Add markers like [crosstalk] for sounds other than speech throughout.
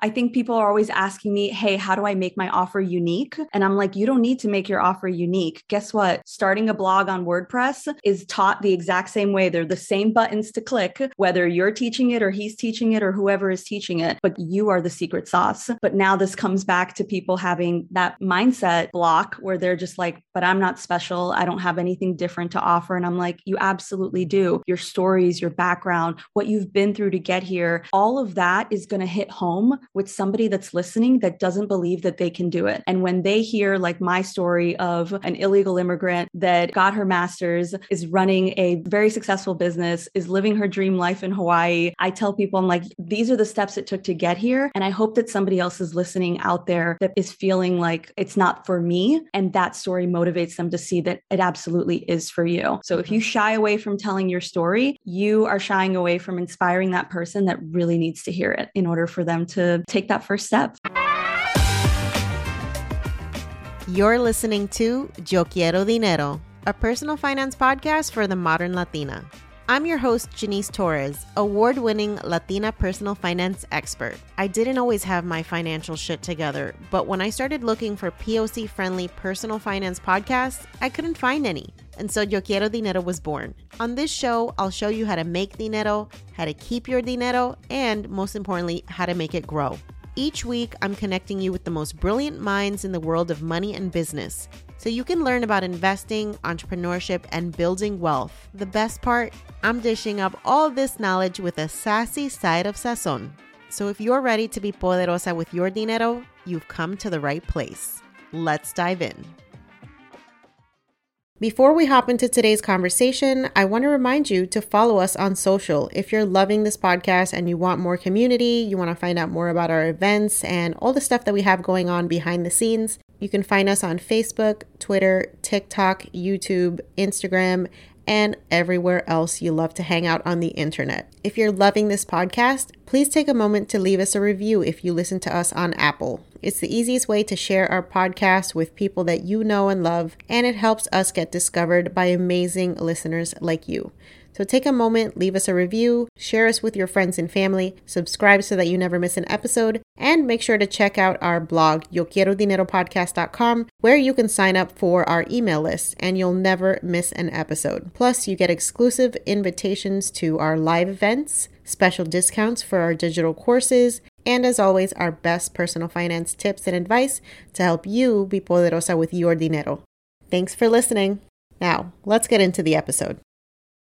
I think people are always asking me, Hey, how do I make my offer unique? And I'm like, You don't need to make your offer unique. Guess what? Starting a blog on WordPress is taught the exact same way. They're the same buttons to click, whether you're teaching it or he's teaching it or whoever is teaching it, but you are the secret sauce. But now this comes back to people having that mindset block where they're just like, But I'm not special. I don't have anything different to offer. And I'm like, You absolutely do. Your stories, your background, what you've been through to get here, all of that is going to hit home with somebody that's listening that doesn't believe that they can do it. And when they hear like my story of an illegal immigrant that got her master's, is running a very successful business, is living her dream life in Hawaii, I tell people, I'm like, these are the steps it took to get here. And I hope that somebody else is listening out there that is feeling like it's not for me. And that story motivates them to see that it absolutely is for you. So if you shy away from telling your story, you are shying away from inspiring that person that really needs to hear it in order for them to take that first step. You're listening to Yo Quiero Dinero, a personal finance podcast for the modern Latina. I'm your host, Janice Torres, award winning Latina personal finance expert. I didn't always have my financial shit together, but when I started looking for POC friendly personal finance podcasts, I couldn't find any. And so Yo Quiero Dinero was born. On this show, I'll show you how to make dinero, how to keep your dinero, and most importantly, how to make it grow. Each week, I'm connecting you with the most brilliant minds in the world of money and business so you can learn about investing, entrepreneurship, and building wealth. The best part, I'm dishing up all this knowledge with a sassy side of sazon. So if you're ready to be poderosa with your dinero, you've come to the right place. Let's dive in. Before we hop into today's conversation, I want to remind you to follow us on social. If you're loving this podcast and you want more community, you want to find out more about our events and all the stuff that we have going on behind the scenes, you can find us on Facebook, Twitter, TikTok, YouTube, Instagram, and everywhere else you love to hang out on the internet. If you're loving this podcast, please take a moment to leave us a review if you listen to us on Apple. It's the easiest way to share our podcast with people that you know and love, and it helps us get discovered by amazing listeners like you. So take a moment, leave us a review, share us with your friends and family, subscribe so that you never miss an episode, and make sure to check out our blog, yoquierodineropodcast.com, where you can sign up for our email list and you'll never miss an episode. Plus, you get exclusive invitations to our live events, special discounts for our digital courses, and as always, our best personal finance tips and advice to help you be poderosa with your dinero. Thanks for listening. Now, let's get into the episode.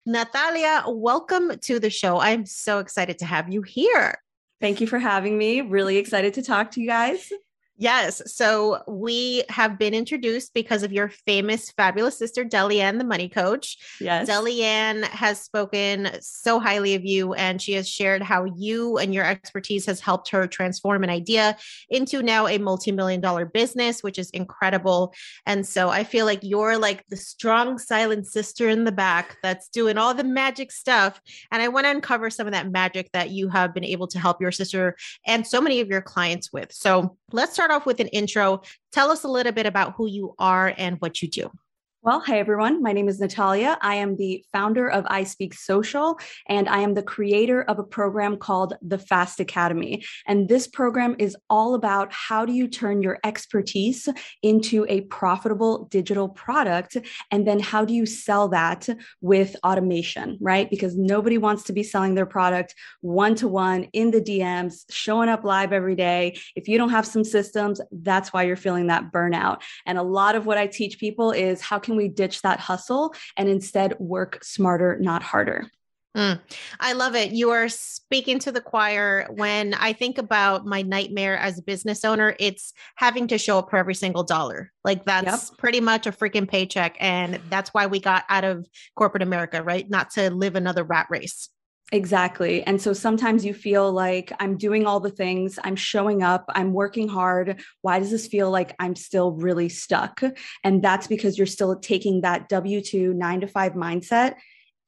Natalia, welcome to the show. I'm so excited to have you here. Thank you for having me. Really excited to talk to you guys. Yes. So we have been introduced because of your famous, fabulous sister, Delyanne, the money coach. Yes. Delyanne has spoken so highly of you, and she has shared how you and your expertise has helped her transform an idea into now a multi million dollar business, which is incredible. And so I feel like you're like the strong, silent sister in the back that's doing all the magic stuff. And I want to uncover some of that magic that you have been able to help your sister and so many of your clients with. So let's start off with an intro. Tell us a little bit about who you are and what you do. Well, hi everyone. My name is Natalia. I am the founder of I Speak Social, and I am the creator of a program called the Fast Academy. And this program is all about how do you turn your expertise into a profitable digital product, and then how do you sell that with automation, right? Because nobody wants to be selling their product one to one in the DMs, showing up live every day. If you don't have some systems, that's why you're feeling that burnout. And a lot of what I teach people is how can we ditch that hustle and instead work smarter, not harder? Mm, I love it. You are speaking to the choir. When I think about my nightmare as a business owner, it's having to show up for every single dollar. Like that's yep. pretty much a freaking paycheck. And that's why we got out of corporate America, right? Not to live another rat race. Exactly. And so sometimes you feel like I'm doing all the things, I'm showing up, I'm working hard. Why does this feel like I'm still really stuck? And that's because you're still taking that W 2 nine to five mindset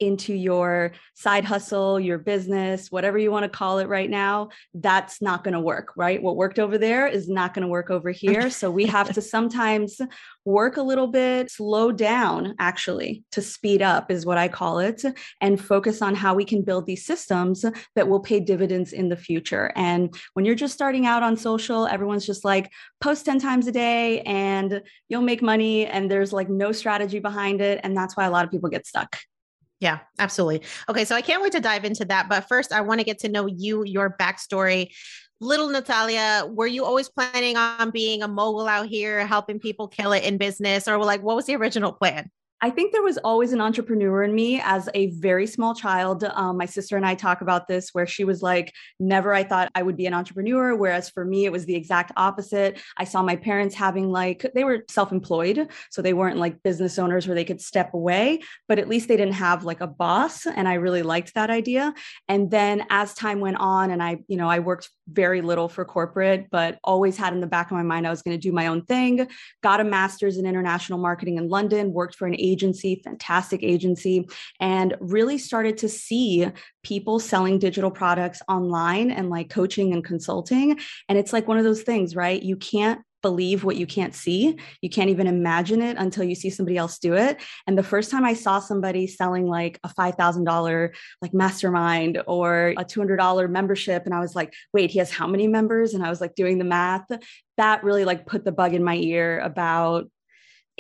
into your side hustle, your business, whatever you want to call it right now, that's not going to work, right? What worked over there is not going to work over here. So we have to [laughs] sometimes work a little bit, slow down actually to speed up, is what I call it, and focus on how we can build these systems that will pay dividends in the future. And when you're just starting out on social, everyone's just like, post 10 times a day and you'll make money. And there's like no strategy behind it. And that's why a lot of people get stuck. Yeah, absolutely. Okay, so I can't wait to dive into that. But first, I want to get to know you, your backstory. Little Natalia, were you always planning on being a mogul out here, helping people kill it in business? Or like, what was the original plan? I think there was always an entrepreneur in me as a very small child. Um, my sister and I talk about this, where she was like, never I thought I would be an entrepreneur. Whereas for me, it was the exact opposite. I saw my parents having like, they were self employed. So they weren't like business owners where they could step away, but at least they didn't have like a boss. And I really liked that idea. And then as time went on, and I, you know, I worked very little for corporate, but always had in the back of my mind I was going to do my own thing. Got a master's in international marketing in London, worked for an agency, fantastic agency, and really started to see people selling digital products online and like coaching and consulting. And it's like one of those things, right? You can't believe what you can't see. You can't even imagine it until you see somebody else do it. And the first time I saw somebody selling like a $5,000 like mastermind or a $200 membership and I was like, "Wait, he has how many members?" and I was like doing the math. That really like put the bug in my ear about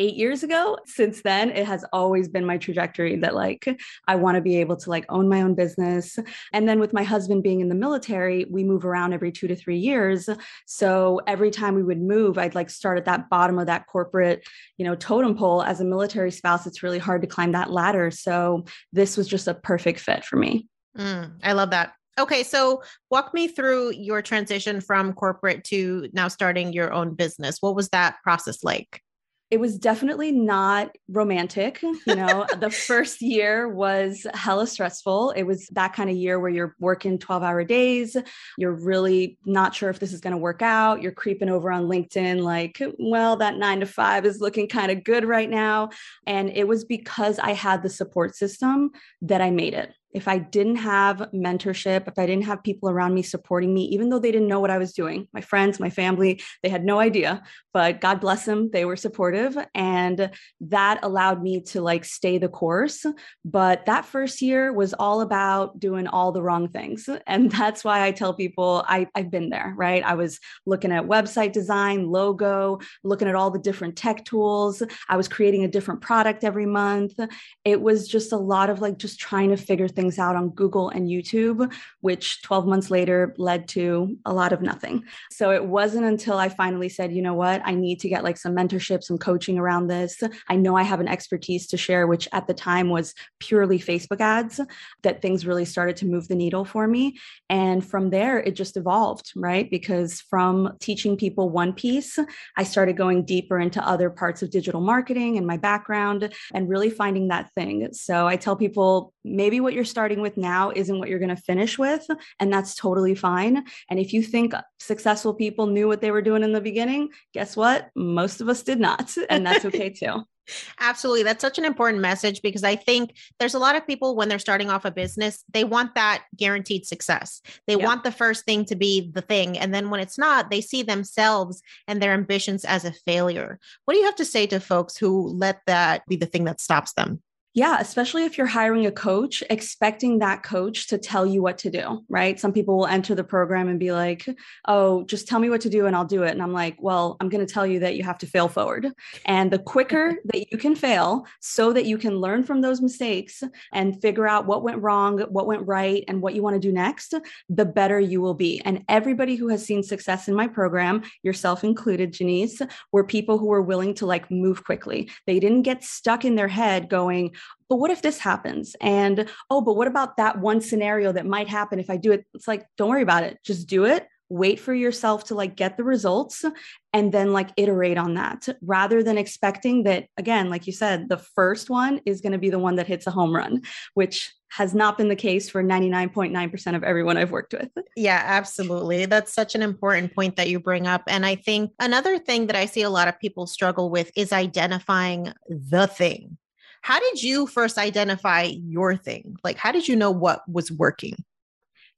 eight years ago. Since then, it has always been my trajectory that like I want to be able to like own my own business. And then with my husband being in the military, we move around every two to three years. So every time we would move, I'd like start at that bottom of that corporate, you know, totem pole. As a military spouse, it's really hard to climb that ladder. So this was just a perfect fit for me. Mm, I love that. Okay, so walk me through your transition from corporate to now starting your own business. What was that process like? It was definitely not romantic. You know, [laughs] the first year was hella stressful. It was that kind of year where you're working 12 hour days. You're really not sure if this is going to work out. You're creeping over on LinkedIn, like, well, that nine to five is looking kind of good right now. And it was because I had the support system that I made it if I didn't have mentorship, if I didn't have people around me supporting me, even though they didn't know what I was doing, my friends, my family, they had no idea, but God bless them, they were supportive. And that allowed me to like stay the course. But that first year was all about doing all the wrong things. [laughs] And that's why I tell people I, I've been there, right? I was looking at website design, logo, looking at all the different tech tools. I was creating a different product every month. It was just a lot of like just trying to figure things things out on Google and YouTube, which 12 months later led to a lot of nothing. So it wasn't until I finally said, you know what, I need to get like some mentorship, some coaching around this. I know I have an expertise to share, which at the time was purely Facebook ads, that things really started to move the needle for me. And from there, it just evolved, right? Because from teaching people one piece, I started going deeper into other parts of digital marketing and my background and really finding that thing. So I tell people maybe what you're starting with now isn't what you're going to finish with, and that's totally fine. And if you think successful people knew what they were doing in the beginning, guess what? Most of us did not, [laughs] and that's okay too. Absolutely. That's such an important message because I think there's a lot of people when they're starting off a business, they want that guaranteed success. They yeah. want the first thing to be the thing. And then when it's not, they see themselves and their ambitions as a failure. What do you have to say to folks who let that be the thing that stops them? Yeah, especially if you're hiring a coach, expecting that coach to tell you what to do, right? Some people will enter the program and be like, oh, just tell me what to do and I'll do it. And I'm like, well, I'm going to tell you that you have to fail forward. And the quicker [laughs] that you can fail so that you can learn from those mistakes and figure out what went wrong, what went right, and what you want to do next, the better you will be. And everybody who has seen success in my program, yourself included, Janice, were people who were willing to like move quickly. They didn't get stuck in their head going, but what if this happens? And oh, but what about that one scenario that might happen if I do it? It's like, don't worry about it. Just do it. Wait for yourself to like get the results and then like iterate on that rather than expecting that, again, like you said, the first one is going to be the one that hits a home run, which has not been the case for 99.9% of everyone I've worked with. Yeah, absolutely. That's such an important point that you bring up. And I think another thing that I see a lot of people struggle with is identifying the thing how did you first identify your thing? Like, how did you know what was working?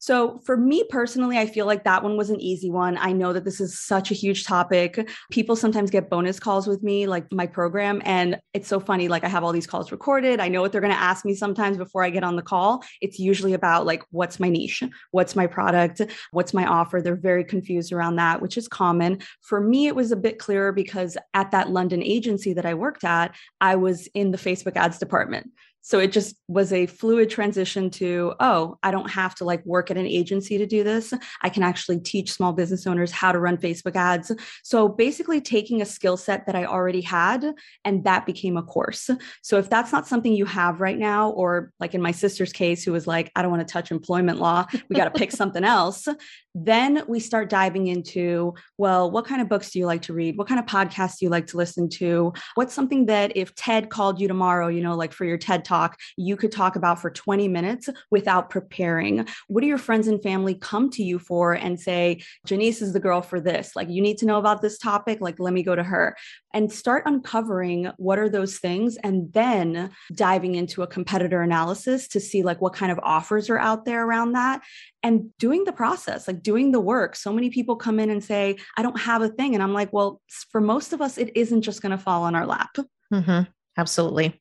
So, for me personally, I feel like that one was an easy one. I know that this is such a huge topic. People sometimes get bonus calls with me, like my program. And it's so funny. Like, I have all these calls recorded. I know what they're going to ask me sometimes before I get on the call. It's usually about, like, what's my niche? What's my product? What's my offer? They're very confused around that, which is common. For me, it was a bit clearer because at that London agency that I worked at, I was in the Facebook ads department. So it just was a fluid transition to, oh, I don't have to like work at an agency to do this. I can actually teach small business owners how to run Facebook ads. So basically taking a skill set that I already had and that became a course. So if that's not something you have right now, or like in my sister's case, who was like, I don't want to touch employment law, we got to pick something else. Then we start diving into, well, what kind of books do you like to read? What kind of podcasts do you like to listen to? What's something that if TED called you tomorrow, you know, like for your TED talk, talk you could talk about for 20 minutes without preparing? What do your friends and family come to you for and say, Janice is the girl for this? Like, you need to know about this topic. Like, let me go to her and start uncovering what are those things and then diving into a competitor analysis to see like what kind of offers are out there around that and doing the process like doing the work so many people come in and say i don't have a thing and i'm like well for most of us it isn't just going to fall on our lap mm-hmm. absolutely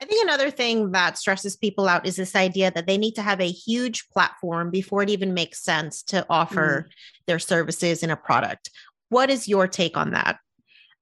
I think another thing that stresses people out is this idea that they need to have a huge platform before it even makes sense to offer mm. their services in a product. What is your take on that?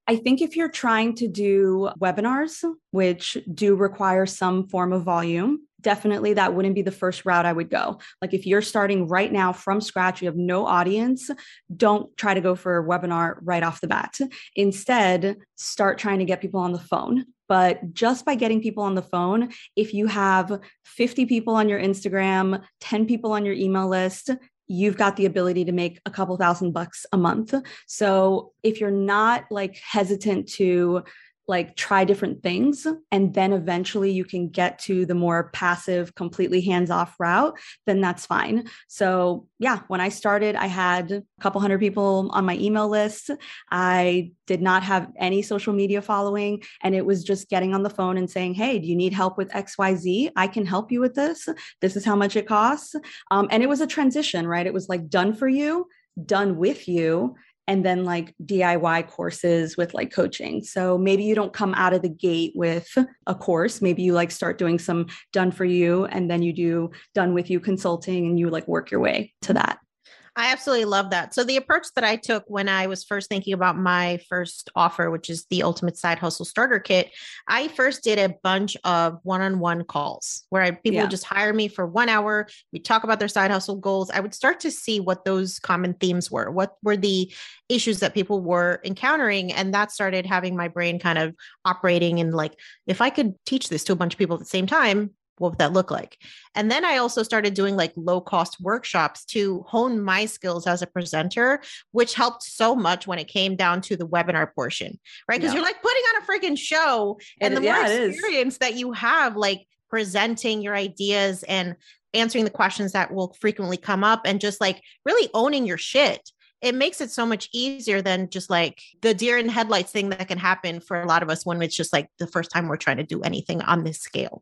I think if you're trying to do webinars, which do require some form of volume, definitely that wouldn't be the first route I would go. Like if you're starting right now from scratch, you have no audience, don't try to go for a webinar right off the bat. Instead, start trying to get people on the phone. But just by getting people on the phone, if you have 50 people on your Instagram, 10 people on your email list, you've got the ability to make a couple thousand bucks a month. So if you're not like hesitant to like try different things and then eventually you can get to the more passive completely hands off route then that's fine. So yeah when i started i had a couple hundred people on my email list. I did not have any social media following and it was just getting on the phone and saying hey do you need help with xyz i can help you with this. This is how much it costs. Um, and it was a transition right? It was like done for you done with you and then like DIY courses with like coaching. So maybe you don't come out of the gate with a course. Maybe you like start doing some done for you and then you do done with you consulting and you like work your way to that. I absolutely love that. So the approach that I took when I was first thinking about my first offer, which is the Ultimate Side Hustle Starter Kit, I first did a bunch of one-on-one calls where I, people yeah. would just hire me for one hour. We talk about their side hustle goals. I would start to see what those common themes were. What were the issues that people were encountering, and that started having my brain kind of operating in like, if I could teach this to a bunch of people at the same time, what would that look like? And then I also started doing like low cost workshops to hone my skills as a presenter, which helped so much when it came down to the webinar portion, right? Because yeah. you're like putting on a freaking show, and the more yeah, experience that you have, like presenting your ideas and answering the questions that will frequently come up and just like really owning your shit it makes it so much easier than just like the deer in headlights thing that can happen for a lot of us when it's just like the first time we're trying to do anything on this scale.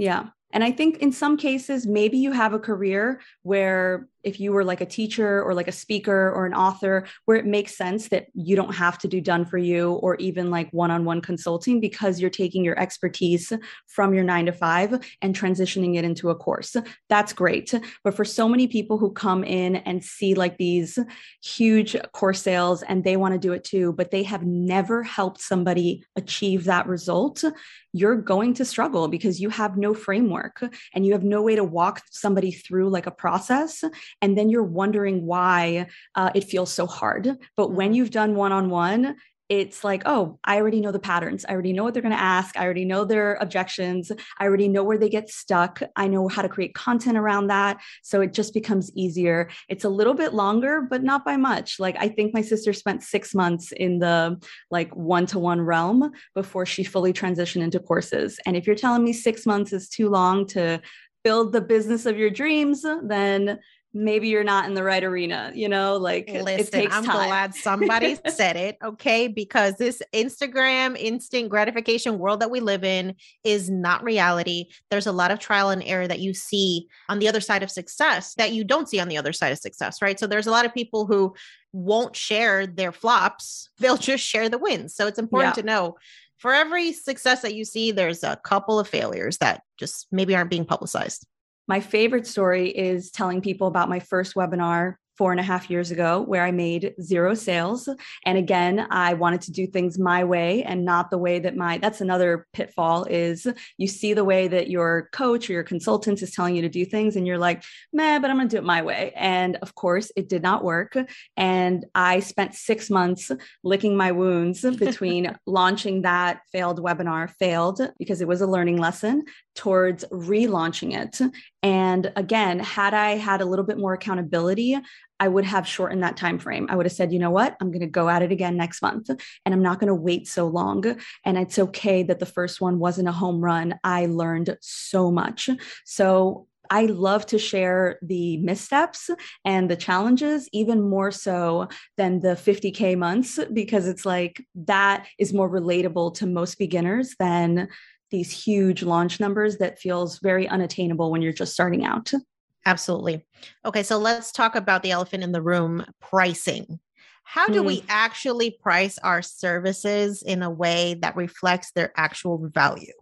Yeah. And I think in some cases, maybe you have a career where if you were like a teacher or like a speaker or an author, where it makes sense that you don't have to do done for you or even like one on one consulting because you're taking your expertise from your nine to five and transitioning it into a course. That's great. But for so many people who come in and see like these huge course sales and they want to do it too, but they have never helped somebody achieve that result, you're going to struggle because you have no framework and you have no way to walk somebody through like a process. And then you're wondering why uh, it feels so hard. But when mm-hmm. you've done one on one, it's like, oh, I already know the patterns. I already know what they're going to ask. I already know their objections. I already know where they get stuck. I know how to create content around that. So it just becomes easier. It's a little bit longer, but not by much. Like I think my sister spent six months in the like one to one realm before she fully transitioned into courses. And if you're telling me six months is too long to build the business of your dreams, then maybe you're not in the right arena, you know, like Listen, I'm time. glad somebody [laughs] said it, okay? Because this Instagram instant gratification world that we live in is not reality. There's a lot of trial and error that you see on the other side of success that you don't see on the other side of success, right? So there's a lot of people who won't share their flops, [laughs] they'll just share the wins. So it's important yeah. to know for every success that you see, there's a couple of failures that just maybe aren't being publicized. My favorite story is telling people about my first webinar four and a half years ago where I made zero sales. And again, I wanted to do things my way and not the way that my that's another pitfall is you see the way that your coach or your consultant is telling you to do things and you're like, man, but I'm gonna do it my way. And of course it did not work. And I spent six months licking my wounds between [laughs] launching that failed webinar, failed because it was a learning lesson, towards relaunching it. And again, had I had a little bit more accountability, I would have shortened that time frame. I would have said, you know what? I'm going to go at it again next month and I'm not going to wait so long. And it's okay that the first one wasn't a home run. I learned so much. So I love to share the missteps and the challenges, even more so than the 50K months, because it's like that is more relatable to most beginners than these huge launch numbers that feels very unattainable when you're just starting out. Absolutely. Okay, so let's talk about the elephant in the room pricing. How do mm. we actually price our services in a way that reflects their actual value?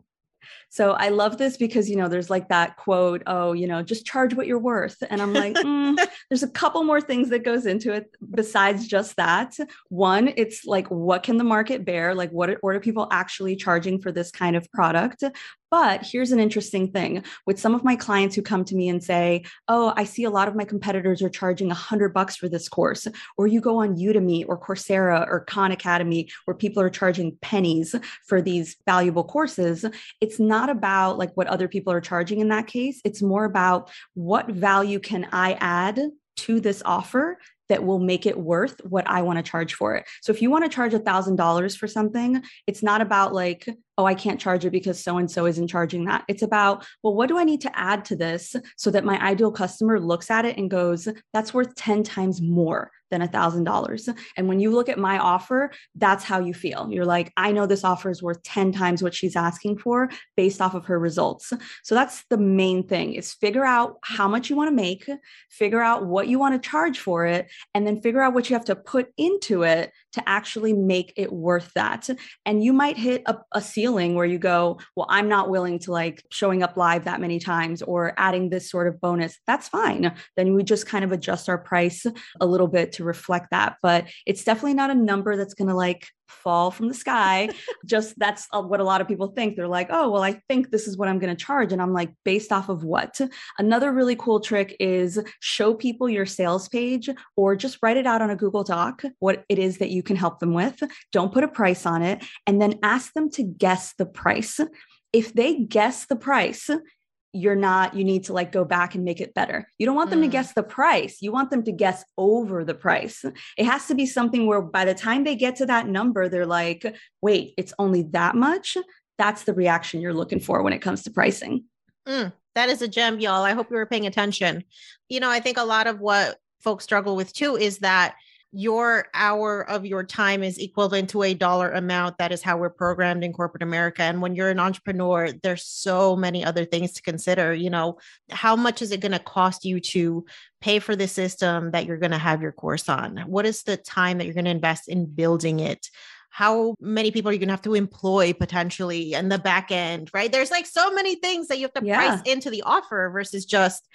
So I love this because, you know, there's like that quote, oh, you know, just charge what you're worth. And I'm like, mm, [laughs] there's a couple more things that goes into it besides just that. One, it's like, what can the market bear? Like, what, what are people actually charging for this kind of product? But here's an interesting thing with some of my clients who come to me and say, "Oh, I see a lot of my competitors are charging a hundred bucks for this course," or you go on Udemy or Coursera or Khan Academy where people are charging pennies for these valuable courses. It's not about like what other people are charging in that case. It's more about what value can I add to this offer that will make it worth what I want to charge for it. So if you want to charge a thousand dollars for something, it's not about like, oh, I can't charge it because so and so isn't charging that. It's about, well, what do I need to add to this so that my ideal customer looks at it and goes, that's worth 10 times more than a thousand dollars. And when you look at my offer, that's how you feel. You're like, I know this offer is worth 10 times what she's asking for based off of her results. So that's the main thing is figure out how much you want to make, figure out what you want to charge for it, and then figure out what you have to put into it to actually make it worth that. And you might hit a, a ceiling ceiling where you go, well, I'm not willing to like showing up live that many times or adding this sort of bonus, that's fine. Then we just kind of adjust our price a little bit to reflect that. But it's definitely not a number that's going to like fall from the sky. Just that's uh, what a lot of people think. They're like, oh, well, I think this is what I'm going to charge. And I'm like, based off of what? Another really cool trick is show people your sales page or just write it out on a Google Doc, what it is that you can help them with. Don't put a price on it. And then ask them to guess the price. If they guess the price, you're not you need to like go back and make it better. You don't want them mm. to guess the price. You want them to guess over the price. It has to be something where by the time they get to that number they're like wait it's only that much? That's the reaction you're looking for when it comes to pricing. Mm, that is a gem y'all. I hope you were paying attention. You know i think a lot of what folks struggle with too is that your hour of your time is equivalent to a dollar amount. That is how we're programmed in corporate America. And when you're an entrepreneur, there's so many other things to consider. You know, how much is it going to cost you to pay for the system that you're going to have your course on? What is the time that you're going to invest in building it? How many people are you going to have to employ potentially in the back end, right? There's like so many things that you have to yeah. price into the offer versus just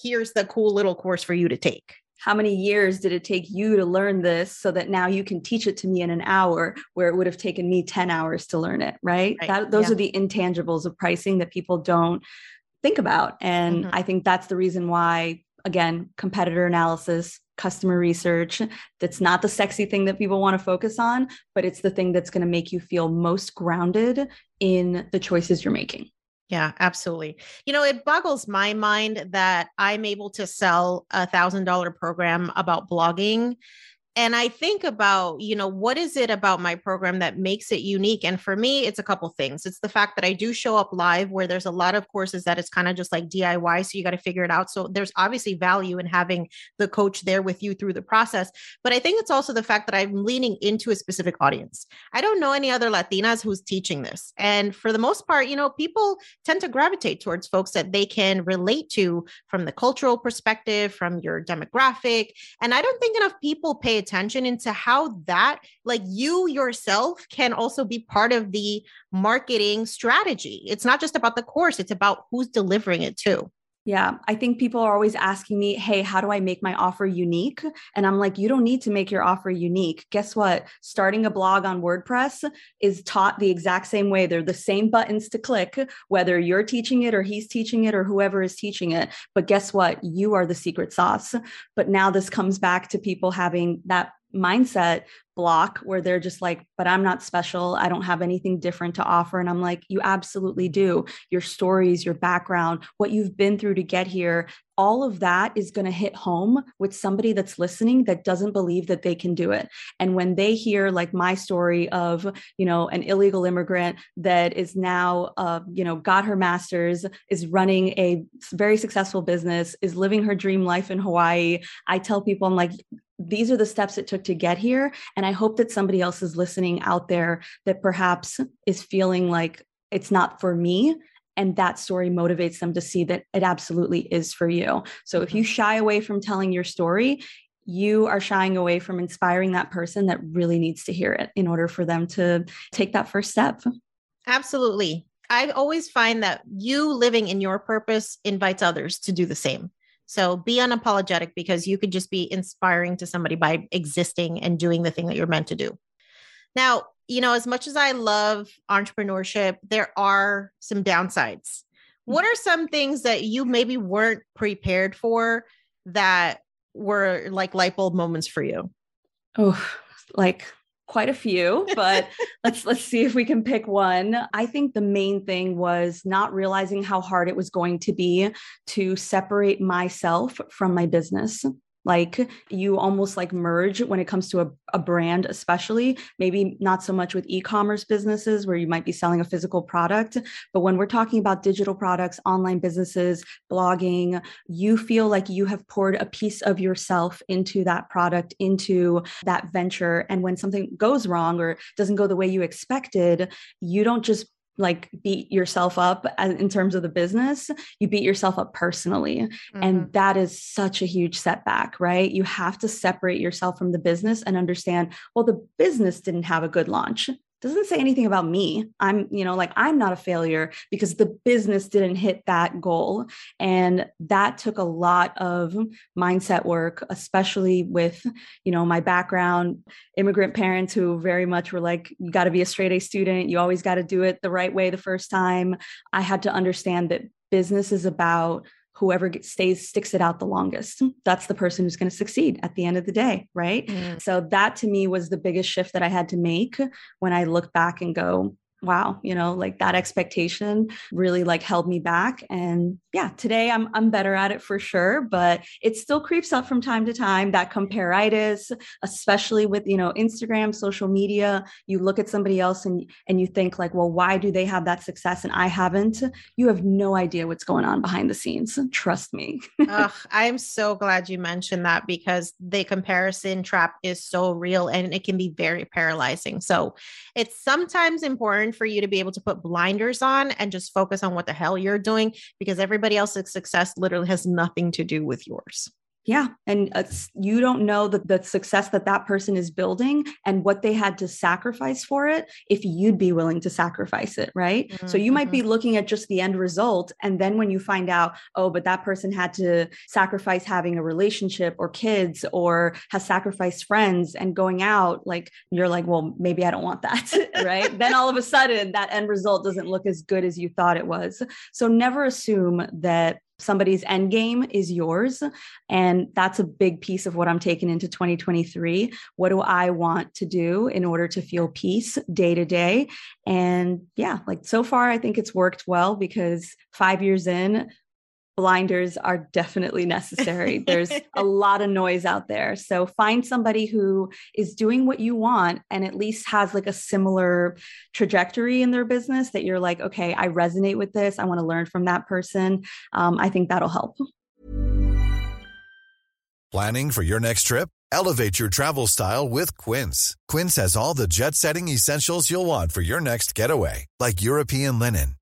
here's the cool little course for you to take how many years did it take you to learn this so that now you can teach it to me in an hour where it would have taken me 10 hours to learn it right, right. That, those yeah. are the intangibles of pricing that people don't think about and mm-hmm. i think that's the reason why again competitor analysis customer research that's not the sexy thing that people want to focus on but it's the thing that's going to make you feel most grounded in the choices you're making yeah, absolutely. You know, it boggles my mind that I'm able to sell a thousand dollar program about blogging and i think about you know what is it about my program that makes it unique? And for me it's a couple things. It's the fact that i do show up live where there's a lot of courses that it's kind of just like diy so you got to figure it out. So there's obviously value in having the coach there with you through the process. But i think it's also the fact that i'm leaning into a specific audience. I don't know any other latinas who's teaching this. And for the most part you know people tend to gravitate towards folks that they can relate to from the cultural perspective from your demographic. And i don't think enough people pay attention into how that like you yourself can also be part of the marketing strategy. It's not just about the course it's about who's delivering it too yeah, I think people are always asking me, hey, how do I make my offer unique? And I'm like, you don't need to make your offer unique. Guess what? Starting a blog on WordPress is taught the exact same way. They're the same buttons to click, whether you're teaching it or he's teaching it or whoever is teaching it. But guess what? You are the secret sauce. But now this comes back to people having that mindset block where they're just like, but I'm not special. I don't have anything different to offer. And I'm like, you absolutely do. Your stories, your background, what you've been through to get here, all of that is going to hit home with somebody that's listening that doesn't believe that they can do it. And when they hear like my story of, you know, an illegal immigrant that is now, uh, you know, got her master's, is running a very successful business, is living her dream life in Hawaii, I tell people, I'm like, these are the steps it took to get here. And I hope that somebody else is listening out there that perhaps is feeling like it's not for me. And that story motivates them to see that it absolutely is for you. So if you mm-hmm. shy away from telling your story, you are shying away from inspiring that person that really needs to hear it in order for them to take that first step. Absolutely. I always find that you living in your purpose invites others to do the same. So be unapologetic because you could just be inspiring to somebody by existing and doing the thing that you're meant to do. Now, you know, as much as I love entrepreneurship, there are some downsides. What are some things that you maybe weren't prepared for that were like light bulb moments for you? Oh, like quite a few, but [laughs] let's let's see if we can pick one. I think the main thing was not realizing how hard it was going to be to separate myself from my business like you almost like merge when it comes to a, a brand especially. Maybe not so much with e-commerce businesses where you might be selling a physical product but when we're talking about digital products online businesses blogging you feel like you have poured a piece of yourself into that product into that venture. And when something goes wrong or doesn't go the way you expected you don't just like beat yourself up in terms of the business you beat yourself up personally mm-hmm. and that is such a huge setback right you have to separate yourself from the business and understand well the business didn't have a good launch doesn't say anything about me. I'm, you know, like I'm not a failure because the business didn't hit that goal. And that took a lot of mindset work, especially with, you know, my background, immigrant parents who very much were like, you got to be a straight A student. You always got to do it the right way the first time. I had to understand that business is about whoever stays sticks it out the longest that's the person who's going to succeed at the end of the day right mm. so that to me was the biggest shift that i had to make when i look back and go wow you know like that expectation really like held me back. And yeah today i'm i'm better at it for sure but it still creeps up from time to time that comparaitis especially with you know instagram social media. You look at somebody else and and you think like well why do they have that success and i haven't? You have no idea what's going on behind the scenes. Trust me. [laughs] Ugh, i'm so glad you mentioned that because the comparison trap is so real and it can be very paralyzing. So it's sometimes important important for you to be able to put blinders on and just focus on what the hell you're doing because everybody else's success literally has nothing to do with yours. Yeah. And you don't know the, the success that that person is building and what they had to sacrifice for it if you'd be willing to sacrifice it. Right. Mm-hmm. So you might be mm-hmm. looking at just the end result. And then when you find out, oh, but that person had to sacrifice having a relationship or kids or has sacrificed friends and going out, like you're like, well, maybe I don't want that. [laughs] right. then all of a sudden that end result doesn't look as good as you thought it was. So never assume that somebody's end game is yours. And that's a big piece of what I'm taking into 2023. What do I want to do in order to feel peace day to day? And yeah, like so far, I think it's worked well because five years in, blinders are definitely necessary. [laughs] There's a lot of noise out there. So find somebody who is doing what you want and at least has like a similar trajectory in their business that you're like, okay, I resonate with this. I want to learn from that person. Um, I think that'll help. Planning for your next trip? Elevate your travel style with Quince. Quince has all the jet setting essentials you'll want for your next getaway, like European linen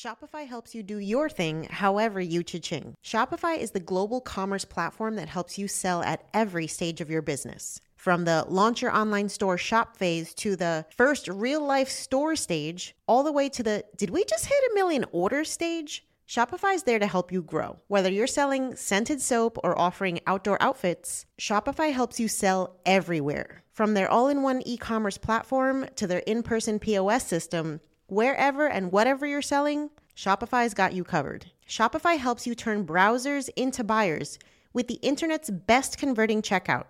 Shopify helps you do your thing however you cha-ching. Shopify is the global commerce platform that helps you sell at every stage of your business. From the launch your online store shop phase to the first real life store stage, all the way to the did we just hit a million orders stage? Shopify is there to help you grow. Whether you're selling scented soap or offering outdoor outfits, Shopify helps you sell everywhere. From their all in one e commerce platform to their in person POS system, Wherever and whatever you're selling, Shopify's got you covered. Shopify helps you turn browsers into buyers with the internet's best converting checkout,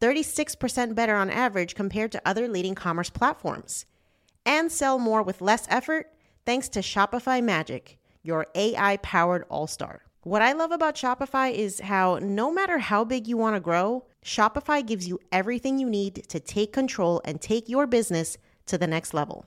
36% better on average compared to other leading commerce platforms. And sell more with less effort thanks to Shopify Magic, your AI powered all star. What I love about Shopify is how no matter how big you want to grow, Shopify gives you everything you need to take control and take your business to the next level.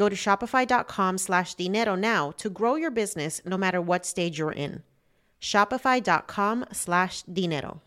Go to shopify.com slash dinero now to grow your business no matter what stage you're in. Shopify.com slash dinero.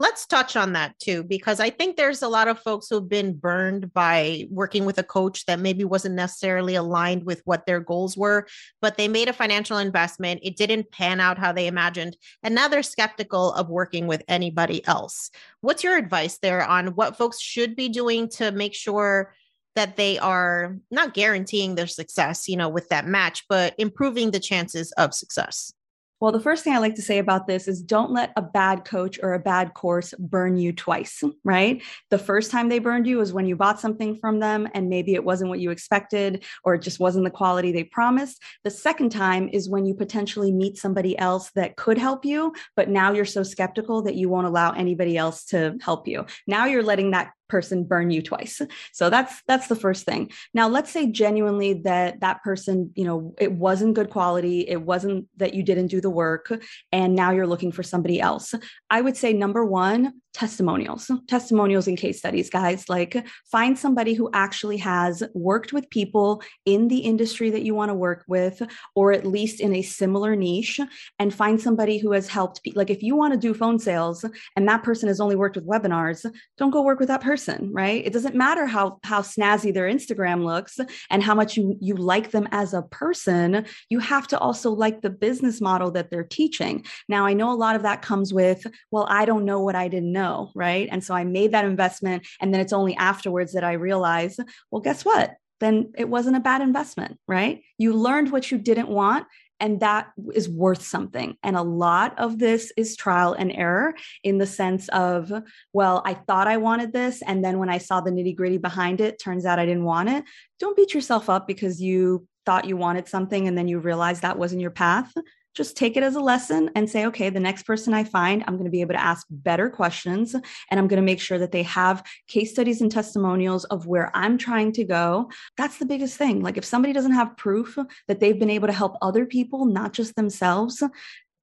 Let's touch on that too, because I think there's a lot of folks who've been burned by working with a coach that maybe wasn't necessarily aligned with what their goals were, but they made a financial investment. It didn't pan out how they imagined. And now they're skeptical of working with anybody else. What's your advice there on what folks should be doing to make sure that they are not guaranteeing their success, you know, with that match, but improving the chances of success. Well, the first thing I like to say about this is don't let a bad coach or a bad course burn you twice, right? The first time they burned you was when you bought something from them and maybe it wasn't what you expected or it just wasn't the quality they promised. The second time is when you potentially meet somebody else that could help you, but now you're so skeptical that you won't allow anybody else to help you. Now you're letting that person burn you twice so that's that's the first thing now let's say genuinely that that person you know it wasn't good quality it wasn't that you didn't do the work and now you're looking for somebody else i would say number one testimonials, testimonials and case studies, guys. Like find somebody who actually has worked with people in the industry that you want to work with, or at least in a similar niche, and find somebody who has helped. Pe- like if you want to do phone sales and that person has only worked with webinars, don't go work with that person, right? It doesn't matter how how snazzy their Instagram looks and how much you you like them as a person. You have to also like the business model that they're teaching. Now, I know a lot of that comes with, well, I don't know what I didn't know right? And so I made that investment. And then it's only afterwards that I realized, well, guess what? Then it wasn't a bad investment, right? You learned what you didn't want and that is worth something. And a lot of this is trial and error in the sense of, well, I thought I wanted this. And then when I saw the nitty gritty behind it, turns out I didn't want it. Don't beat yourself up because you thought you wanted something and then you realized that wasn't your path just take it as a lesson and say, okay, the next person I find, I'm going to be able to ask better questions and I'm going to make sure that they have case studies and testimonials of where I'm trying to go. That's the biggest thing. Like if somebody doesn't have proof that they've been able to help other people, not just themselves,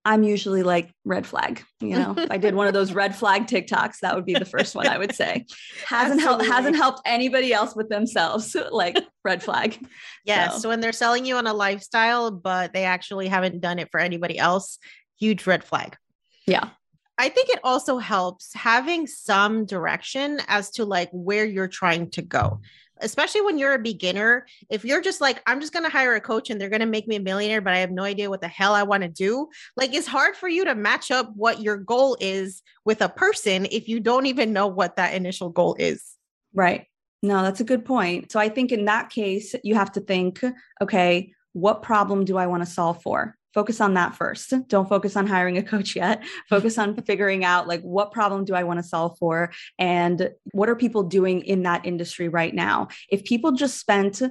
I'm usually like red flag. You know, if I did one of those [laughs] red flag TikToks, that would be the first one I would say. [laughs] Hasn't helped hasn't helped anybody else with themselves. [laughs] like red flag. Yes. So. so when they're selling you on a lifestyle, but they actually haven't done it for anybody else, huge red flag. Yeah. I think it also helps having some direction as to like where you're trying to go especially when you're a beginner, if you're just like, I'm just going to hire a coach and they're going to make me a millionaire, but I have no idea what the hell I want to do, like it's hard for you to match up what your goal is with a person if you don't even know what that initial goal is. Right. No, that's a good point. So I think in that case, you have to think, okay, what problem do I want to solve for? Focus on that first. Don't focus on hiring a coach yet. [laughs] Focus on figuring out like what problem do I want to solve for and what are people doing in that industry right now? If people just spent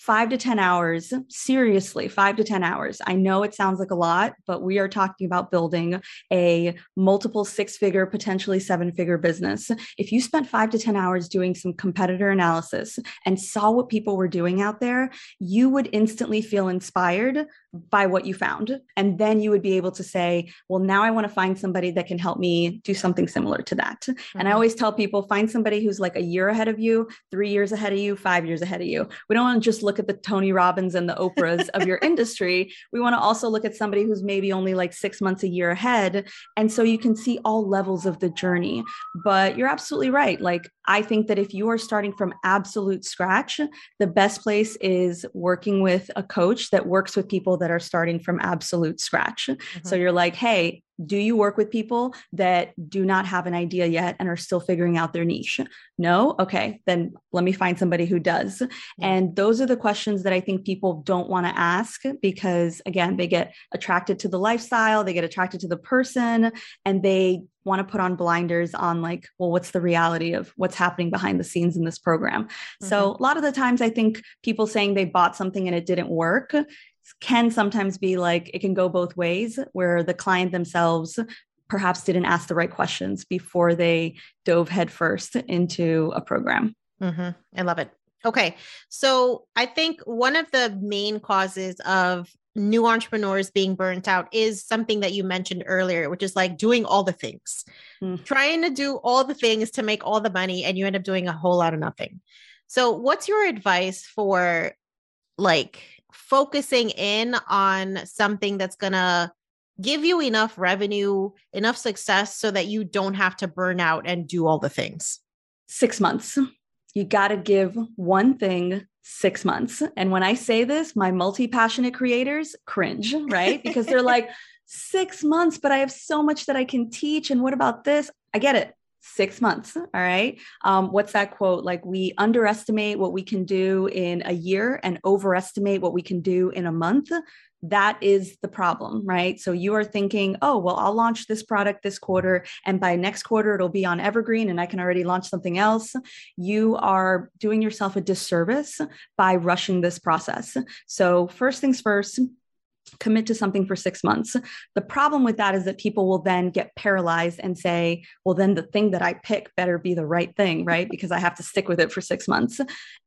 five to 10 hours, seriously, five to 10 hours. I know it sounds like a lot, but we are talking about building a multiple six figure, potentially seven figure business. If you spent five to 10 hours doing some competitor analysis and saw what people were doing out there, you would instantly feel inspired by what you found. And then you would be able to say, well, now I want to find somebody that can help me do something similar to that. Mm-hmm. And I mm-hmm. always tell people find somebody who's like a year ahead of you, three years ahead of you, five years ahead of you. We don't want to just look at the Tony Robbins and the Oprahs of your [laughs] industry. We want to also look at somebody who's maybe only like six months, a year ahead. And so you can see all levels of the journey. But you're absolutely right. Like, I think that if you are starting from absolute scratch, the best place is working with a coach that works with people that are starting from absolute scratch. Mm-hmm. So you're like, hey, do you work with people that do not have an idea yet and are still figuring out their niche? No? Okay, then let me find somebody who does. And those are the questions that I think people don't want to ask because, again, they get attracted to the lifestyle, they get attracted to the person, and they want to put on blinders on like well what's the reality of what's happening behind the scenes in this program mm-hmm. so a lot of the times i think people saying they bought something and it didn't work can sometimes be like it can go both ways where the client themselves perhaps didn't ask the right questions before they dove headfirst into a program. Mm-hmm. I love it. Okay. So I think one of the main causes of new entrepreneurs being burnt out is something that you mentioned earlier, which is like doing all the things, mm. trying to do all the things to make all the money, and you end up doing a whole lot of nothing. So, what's your advice for like focusing in on something that's going to give you enough revenue, enough success so that you don't have to burn out and do all the things? Six months. You got to give one thing six months. And when I say this, my multi passionate creators cringe, right? Because they're [laughs] like, six months, but I have so much that I can teach. And what about this? I get it. Six months. All right. Um, what's that quote? Like, we underestimate what we can do in a year and overestimate what we can do in a month that is the problem, right? So you are thinking, oh, well, I'll launch this product this quarter, and by next quarter, it'll be on Evergreen and I can already launch something else. You are doing yourself a disservice by rushing this process. So, first things first, commit to something for six months. The problem with that is that people will then get paralyzed and say, well, then the thing that I pick better be the right thing, right? Because I have to stick with it for six months.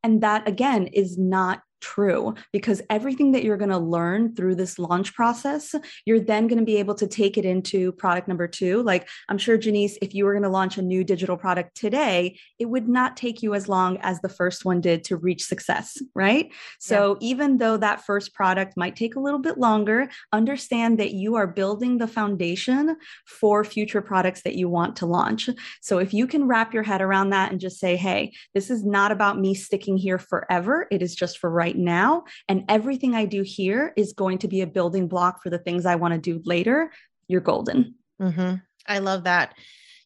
And that, again, is not true because everything that you're going to learn through this launch process, you're then going to be able to take it into product number two. Like I'm sure, Jannese, if you were going to launch a new digital product today, it would not take you as long as the first one did to reach success, right? So yeah. even though that first product might take a little bit longer, understand that you are building the foundation for future products that you want to launch. So if you can wrap your head around that and just say, hey, this is not about me sticking here forever, it is just for right right now. And everything I do here is going to be a building block for the things I want to do later. You're golden. Mm-hmm. I love that.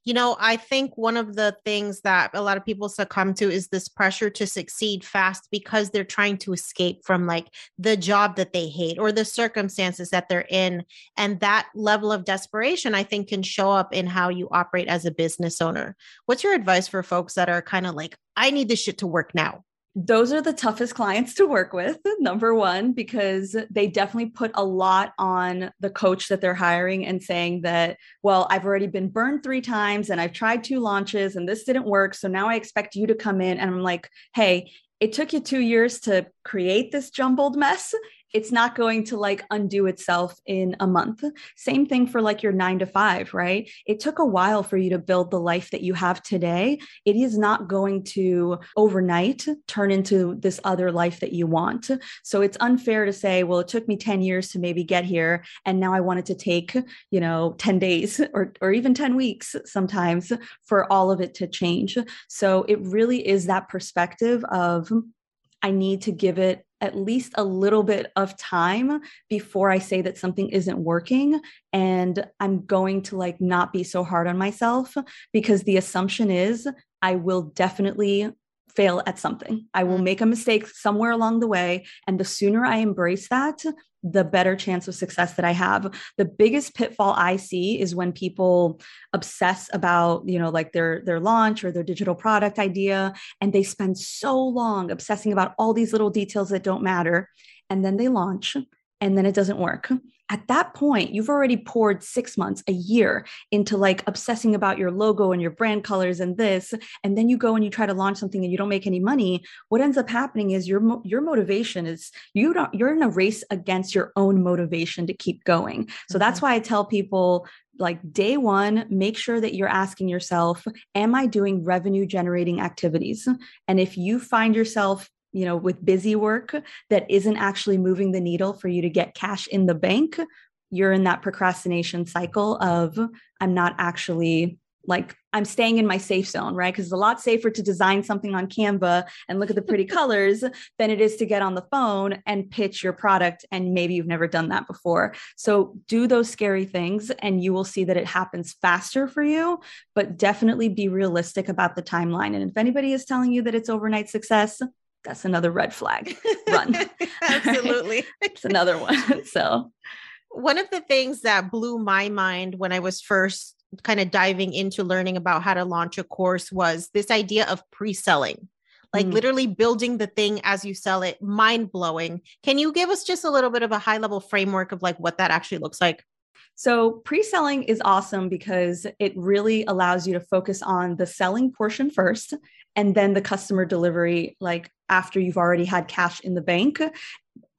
You know, I think one of the things that a lot of people succumb to is this pressure to succeed fast because they're trying to escape from like the job that they hate or the circumstances that they're in. And that level of desperation, I think, can show up in how you operate as a business owner. What's your advice for folks that are kind of like, I need this shit to work now? Those are the toughest clients to work with [laughs] number one because they definitely put a lot on the coach that they're hiring and saying that well i've already been burned three times and i've tried two launches and this didn't work so now i expect you to come in. And i'm like hey it took you two years to create this jumbled mess it's not going to like undo itself in a month. Same thing for like your nine to five, right? It took a while for you to build the life that you have today. It is not going to overnight turn into this other life that you want. So it's unfair to say, well, it took me 10 years to maybe get here. And now I wanted to take, you know, 10 days [laughs] or, or even 10 weeks sometimes for all of it to change. So it really is that perspective of, I need to give it at least a little bit of time before I say that something isn't working. And I'm going to like not be so hard on myself because the assumption is I will definitely fail at something. I will make a mistake somewhere along the way. And the sooner I embrace that, the better chance of success that I have. The biggest pitfall I see is when people obsess about, you know, like their their launch or their digital product idea and they spend so long obsessing about all these little details that don't matter and then they launch and then it doesn't work at that point, you've already poured six months, a year into like obsessing about your logo and your brand colors and this. And then you go and you try to launch something and you don't make any money. What ends up happening is your, your motivation is you don't, you're in a race against your own motivation to keep going. So mm-hmm. that's why I tell people like day one, make sure that you're asking yourself, am I doing revenue generating activities? And if you find yourself you know with busy work that isn't actually moving the needle for you to get cash in the bank you're in that procrastination cycle of i'm not actually like i'm staying in my safe zone right? Because it's a lot safer to design something on canva and look at the pretty [laughs] colors than it is to get on the phone and pitch your product and maybe you've never done that before. So do those scary things and you will see that it happens faster for you but definitely be realistic about the timeline. And if anybody is telling you that it's overnight success that's another red flag. [laughs] Run. Absolutely. [laughs] it's another one. [laughs] So, one of the things that blew my mind when I was first kind of diving into learning about how to launch a course was this idea of pre selling. Like mm. literally building the thing as you sell it, mind blowing. Can you give us just a little bit of a high level framework of like what that actually looks like? So, pre selling is awesome because it really allows you to focus on the selling portion first and then the customer delivery, like after you've already had cash in the bank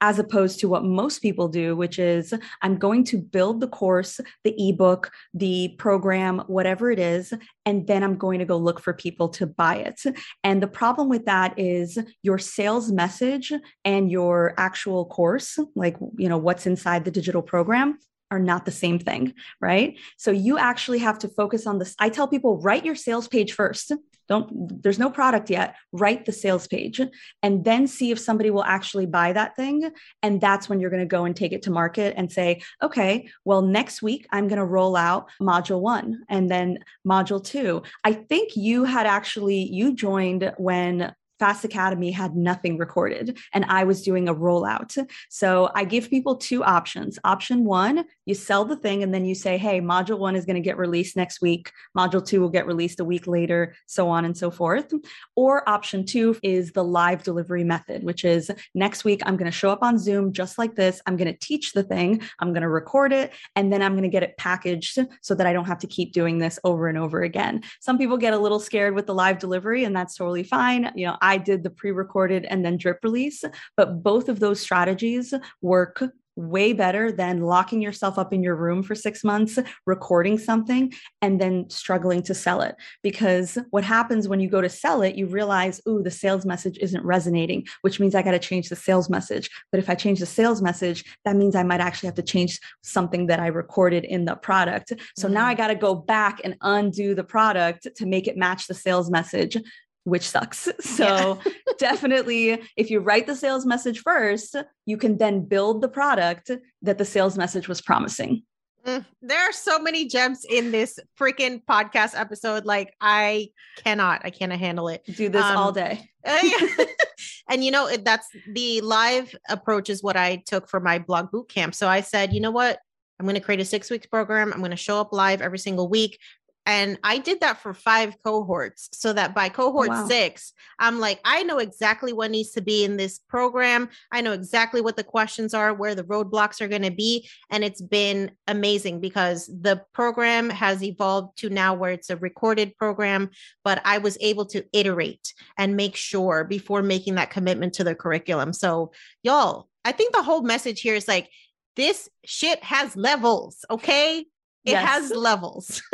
as opposed to what most people do, which is I'm going to build the course, the ebook, the program, whatever it is, and then I'm going to go look for people to buy it. And the problem with that is your sales message and your actual course, like, you know, what's inside the digital program, are not the same thing, right? So you actually have to focus on this. I tell people write your sales page first don't there's no product yet. Write the sales page and then see if somebody will actually buy that thing. And that's when you're going to go and take it to market and say okay well next week i'm going to roll out module 1 and then module 2 i think you had actually you joined when Fast Academy had nothing recorded and I was doing a rollout. So I give people two options. Option one, you sell the thing and then you say, hey, module one is going to get released next week. Module two will get released a week later, so on and so forth. Or option two is the live delivery method, which is next week, I'm going to show up on Zoom just like this. I'm going to teach the thing, I'm going to record it, and then I'm going to get it packaged so that I don't have to keep doing this over and over again. Some people get a little scared with the live delivery, and that's totally fine. You know, I did the pre recorded and then drip release, but both of those strategies work way better than locking yourself up in your room for six months, recording something, and then struggling to sell it. Because what happens when you go to sell it, you realize, ooh, the sales message isn't resonating, which means I got to change the sales message. But if I change the sales message, that means I might actually have to change something that I recorded in the product. So mm-hmm. now I got to go back and undo the product to make it match the sales message which sucks. [laughs] So yeah. [laughs] definitely if you write the sales message first, you can then build the product that the sales message was promising. Mm, there are so many gems in this freaking podcast episode. Like I cannot, I cannot handle it. Do this um, all day. [laughs] and you know, that's the live approach is what I took for my blog boot camp. So I said, you know what? I'm going to create a six weeks program. I'm going to show up live every single week. And I did that for five cohorts so that by oh, cohort oh, wow. six, I'm like, I know exactly what needs to be in this program. I know exactly what the questions are, where the roadblocks are going to be. And it's been amazing because the program has evolved to now where it's a recorded program, but I was able to iterate and make sure before making that commitment to the curriculum. So, y'all, I think the whole message here is like, this shit has levels, okay? It yes. has levels. [laughs]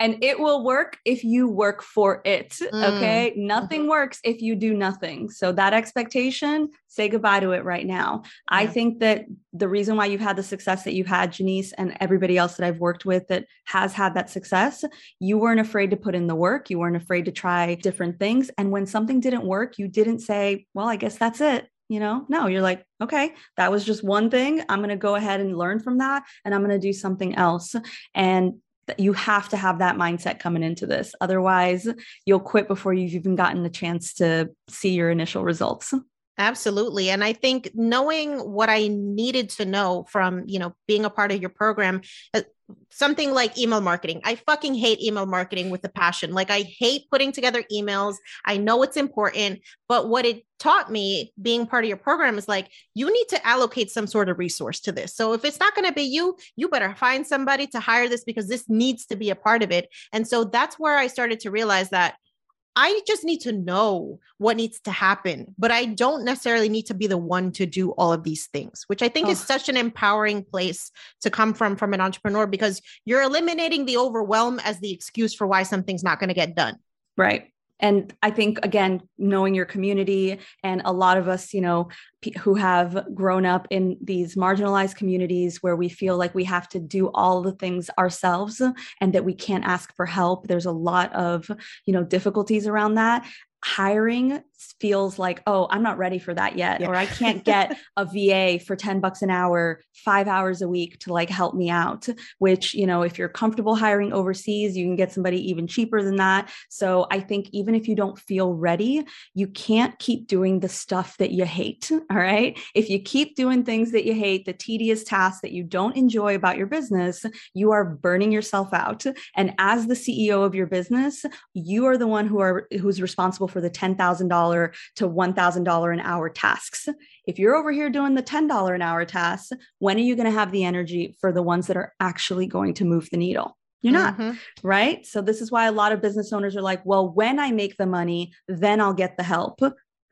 and it will work if you work for it. Mm. Okay. Nothing mm-hmm. works if you do nothing. So that expectation, say goodbye to it right now. Yeah. I think that the reason why you've had the success that you've had, Jannese, and everybody else that I've worked with that has had that success, you weren't afraid to put in the work. You weren't afraid to try different things. And when something didn't work, you didn't say, well, I guess that's it you know? No you're like okay that was just one thing. I'm going to go ahead and learn from that and i'm going to do something else. And you have to have that mindset coming into this. Otherwise you'll quit before you've even gotten a chance to see your initial results. Absolutely. And I think knowing what I needed to know from, you know, being a part of your program, uh, something like email marketing. I fucking hate email marketing with a passion. Like I hate putting together emails. I know it's important, but what it taught me being part of your program is like you need to allocate some sort of resource to this. So if it's not going to be you, you better find somebody to hire this because this needs to be a part of it. And so that's where I started to realize that I just need to know what needs to happen, but I don't necessarily need to be the one to do all of these things, which I think oh. is such an empowering place to come from from an entrepreneur because you're eliminating the overwhelm as the excuse for why something's not going to get done. Right and i think again knowing your community and a lot of us you know p- who have grown up in these marginalized communities where we feel like we have to do all the things ourselves and that we can't ask for help there's a lot of you know difficulties around that. Hiring feels like, oh, I'm not ready for that yet, yeah. or I can't [laughs] get a VA for 10 bucks an hour, five hours a week to like help me out. Which, you know, if you're comfortable hiring overseas, you can get somebody even cheaper than that. So I think even if you don't feel ready, you can't keep doing the stuff that you hate. All right. If you keep doing things that you hate, the tedious tasks that you don't enjoy about your business, you are burning yourself out. And as the CEO of your business, you are the one who are who's responsible for the $10,000 to $1,000 an hour tasks. If you're over here doing the $10 an hour tasks, when are you going to have the energy for the ones that are actually going to move the needle? You're not, mm-hmm. right? So, this is why a lot of business owners are like, well, when I make the money, then I'll get the help.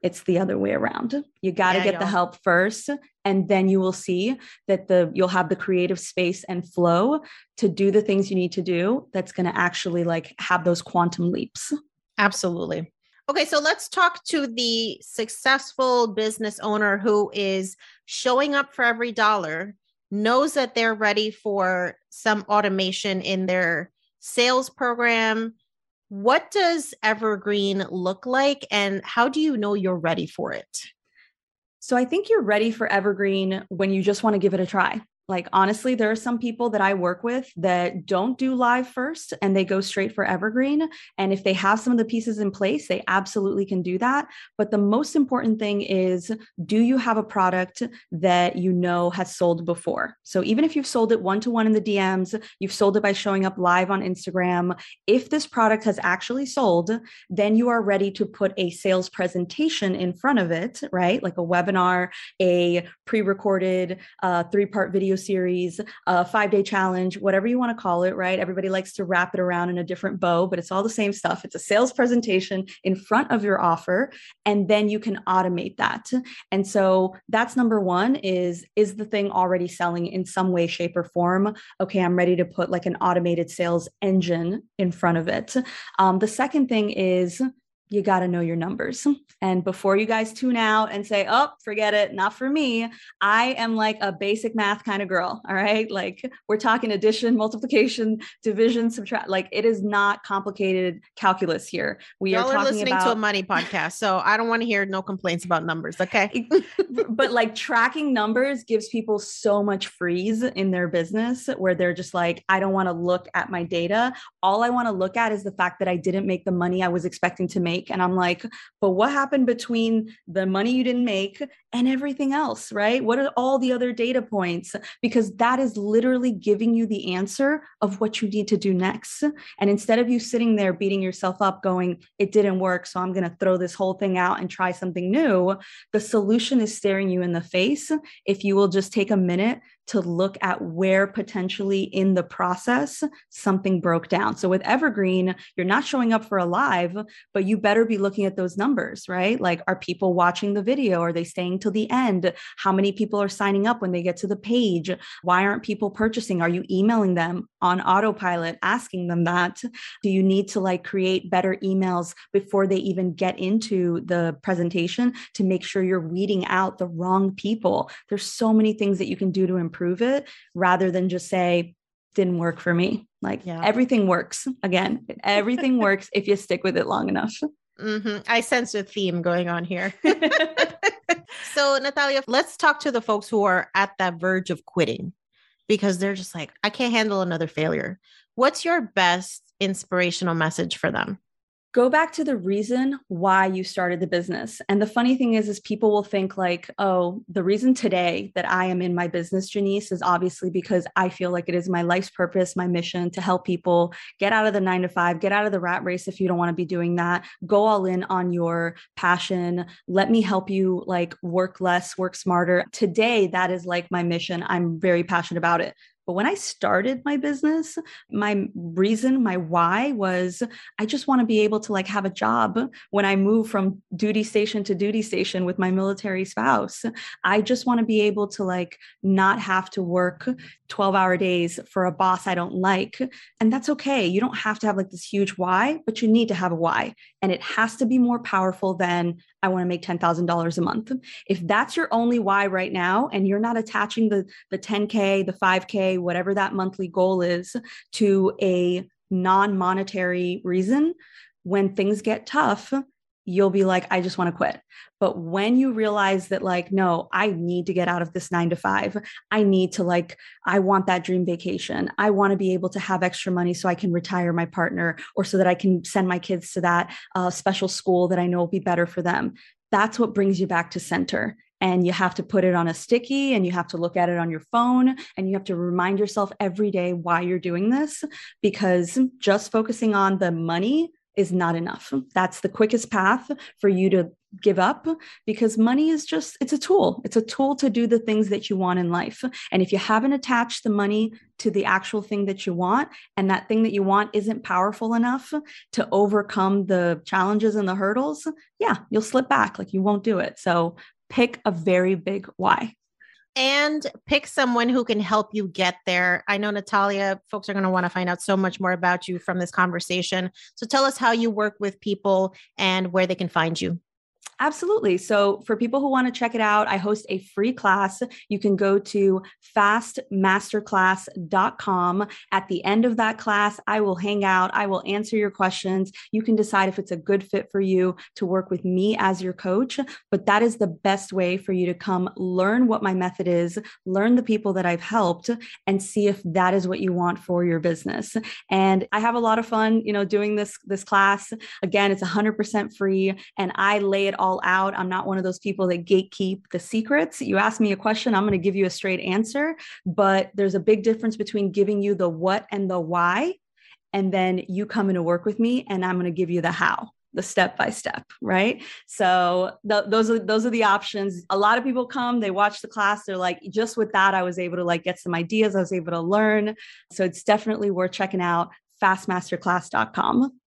It's the other way around. You got to yeah, get the help first and then you will see that the you'll have the creative space and flow to do the things you need to do that's going to actually like have those quantum leaps. Absolutely. Okay, so let's talk to the successful business owner who is showing up for every dollar, knows that they're ready for some automation in their sales program, What does evergreen look like and how do you know you're ready for it? So I think you're ready for evergreen when you just want to give it a try. Like, honestly, there are some people that I work with that don't do live first and they go straight for evergreen. And if they have some of the pieces in place, they absolutely can do that. But the most important thing is do you have a product that you know has sold before? So, even if you've sold it one to one in the DMs, you've sold it by showing up live on Instagram, if this product has actually sold, then you are ready to put a sales presentation in front of it, right? Like a webinar, a pre recorded uh, three part video series, a five day challenge, whatever you want to call it, right? Everybody likes to wrap it around in a different bow, but it's all the same stuff. It's a sales presentation in front of your offer, and then you can automate that. And so that's number one is, is the thing already selling in some way, shape, or form? Okay, I'm ready to put like an automated sales engine in front of it. Um, the second thing is you got to know your numbers. And before you guys tune out and say, oh, forget it, not for me, I am like a basic math kind of girl. All right. Like we're talking addition, multiplication, division, subtract. Like it is not complicated calculus here. We Y'all are talking listening about to a money podcast. So I don't want to hear no complaints about numbers. Okay. [laughs] but like tracking numbers gives people so much freeze in their business where they're just like, I don't want to look at my data. All I want to look at is the fact that I didn't make the money I was expecting to make make. And I'm like, but what happened between the money you didn't make and everything else, right? What are all the other data points? Because that is literally giving you the answer of what you need to do next. And instead of you sitting there beating yourself up, going, it didn't work, so I'm going to throw this whole thing out and try something new, the solution is staring you in the face if you will just take a minute to look at where potentially in the process something broke down. So with Evergreen, you're not showing up for a live, but you better be looking at those numbers, right? Like, are people watching the video? Are they staying till the end? How many people are signing up when they get to the page? Why aren't people purchasing? Are you emailing them on autopilot, asking them that? Do you need to like create better emails before they even get into the presentation to make sure you're weeding out the wrong people? There's so many things that you can do to improve improve it rather than just say, didn't work for me. Like yeah. everything works. Again, everything [laughs] works if you stick with it long enough. Mm-hmm. I sense a theme going on here. [laughs] [laughs] so, Natalia, let's talk to the folks who are at that verge of quitting because they're just like, I can't handle another failure. What's your best inspirational message for them? Go back to the reason why you started the business. And the funny thing is is people will think like oh the reason today that i am in my business jannese is obviously because i feel like it is my life's purpose my mission to help people get out of the nine to five get out of the rat race if you don't want to be doing that. Go all in on your passion. Let me help you like work less work smarter. Today that is like my mission. I'm very passionate about it but when I started my business, my reason, my why was I just want to be able to like have a job when I move from duty station to duty station with my military spouse. I just want to be able to like not have to work 12 hour days for a boss I don't like. And that's okay. You don't have to have like this huge why, but you need to have a why. And it has to be more powerful than I want to make $10,000 a month. If that's your only why right now, and you're not attaching the, the 10K, the 5K, whatever that monthly goal is to a non monetary reason, when things get tough, you'll be like, I just want to quit. But when you realize that, like, no, I need to get out of this nine to five, I need to, like, I want that dream vacation. I want to be able to have extra money so I can retire my partner or so that I can send my kids to that uh, special school that I know will be better for them. That's what brings you back to center. And you have to put it on a sticky and you have to look at it on your phone and you have to remind yourself every day why you're doing this because just focusing on the money is not enough. That's the quickest path for you to give up because money is just it's a tool. It's a tool to do the things that you want in life. And if you haven't attached the money to the actual thing that you want and that thing that you want isn't powerful enough to overcome the challenges and the hurdles, yeah, you'll slip back like you won't do it. So pick a very big why and pick someone who can help you get there. I know, Natalia, folks are going to want to find out so much more about you from this conversation. So tell us how you work with people and where they can find you. Absolutely. So, for people who want to check it out, I host a free class. You can go to fastmasterclass.com. At the end of that class, I will hang out, I will answer your questions. You can decide if it's a good fit for you to work with me as your coach. But that is the best way for you to come learn what my method is, learn the people that I've helped, and see if that is what you want for your business. And I have a lot of fun, you know, doing this this class. Again, it's 100% free and I lay it all all out. I'm not one of those people that gatekeep the secrets. You ask me a question, I'm going to give you a straight answer. But there's a big difference between giving you the what and the why, and then you coming to work with me, and I'm going to give you the how the step by step right so th- those are those are the options a lot of people come they watch the class they're like just with that i was able to like get some ideas i was able to learn so it's definitely worth checking out fastmasterclass.com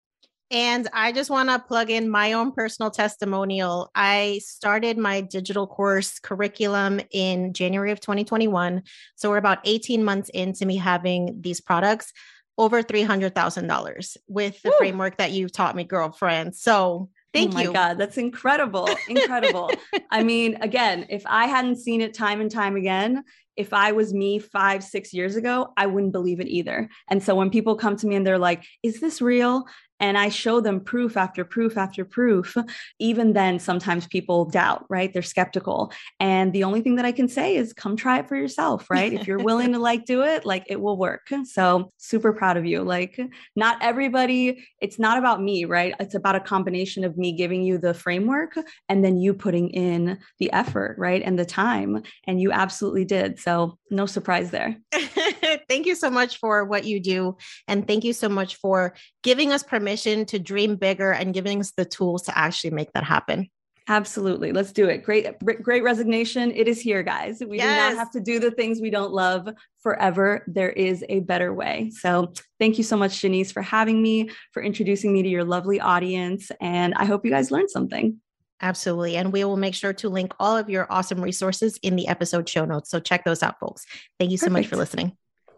and I just want to plug in my own personal testimonial. I started my digital course curriculum in January of 2021. So we're about 18 months into me having these products, over $300,000 with the Woo. framework that you taught me, girlfriend. So Thank oh my you. God, that's incredible. Incredible. I [laughs] mean, again, if I hadn't seen it time and time again, if I was me five, six years ago, I wouldn't believe it either. And so when people come to me and they're like, is this real? And I show them proof after proof after proof, even then sometimes people doubt, right? They're skeptical. And the only thing that I can say is come try it for yourself, right? if you're willing to like do it, like it will work. So super proud of you. Like not everybody, it's not about me, right? It's about a combination of me giving you the framework and then you putting in the effort, right? And the time. And you absolutely did. So no surprise there. [laughs] thank you so much for what you do. And thank you so much for giving us permission to dream bigger and giving us the tools to actually make that happen. Absolutely. Let's do it. Great, great resignation. It is here, guys. We yes. do not have to do the things we don't love forever. There is a better way. So, thank you so much, Jannese, for having me, for introducing me to your lovely audience. And I hope you guys learned something. Absolutely. And we will make sure to link all of your awesome resources in the episode show notes. So, check those out, folks. Thank you so Perfect. much for listening.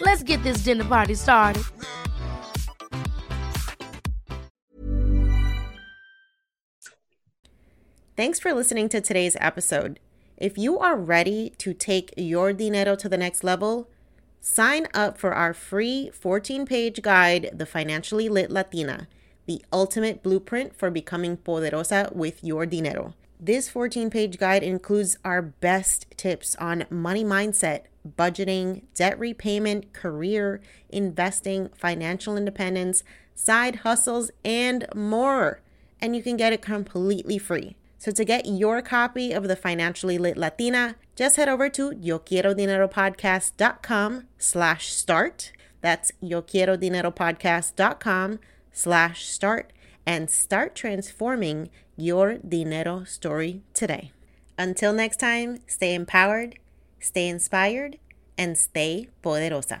Let's get this dinner party started. Thanks for listening to today's episode. If you are ready to take your dinero to the next level, sign up for our free 14 page guide, The Financially Lit Latina, the ultimate blueprint for becoming poderosa with your dinero. This 14 page guide includes our best tips on money mindset budgeting, debt repayment, career, investing, financial independence, side hustles, and more. And you can get it completely free. So to get your copy of the Financially Lit Latina, just head over to YoQuieroDineroPodcast.com slash start. That's YoQuieroDineroPodcast.com slash start and start transforming your dinero story today. Until next time, stay empowered stay inspired, and stay poderosa.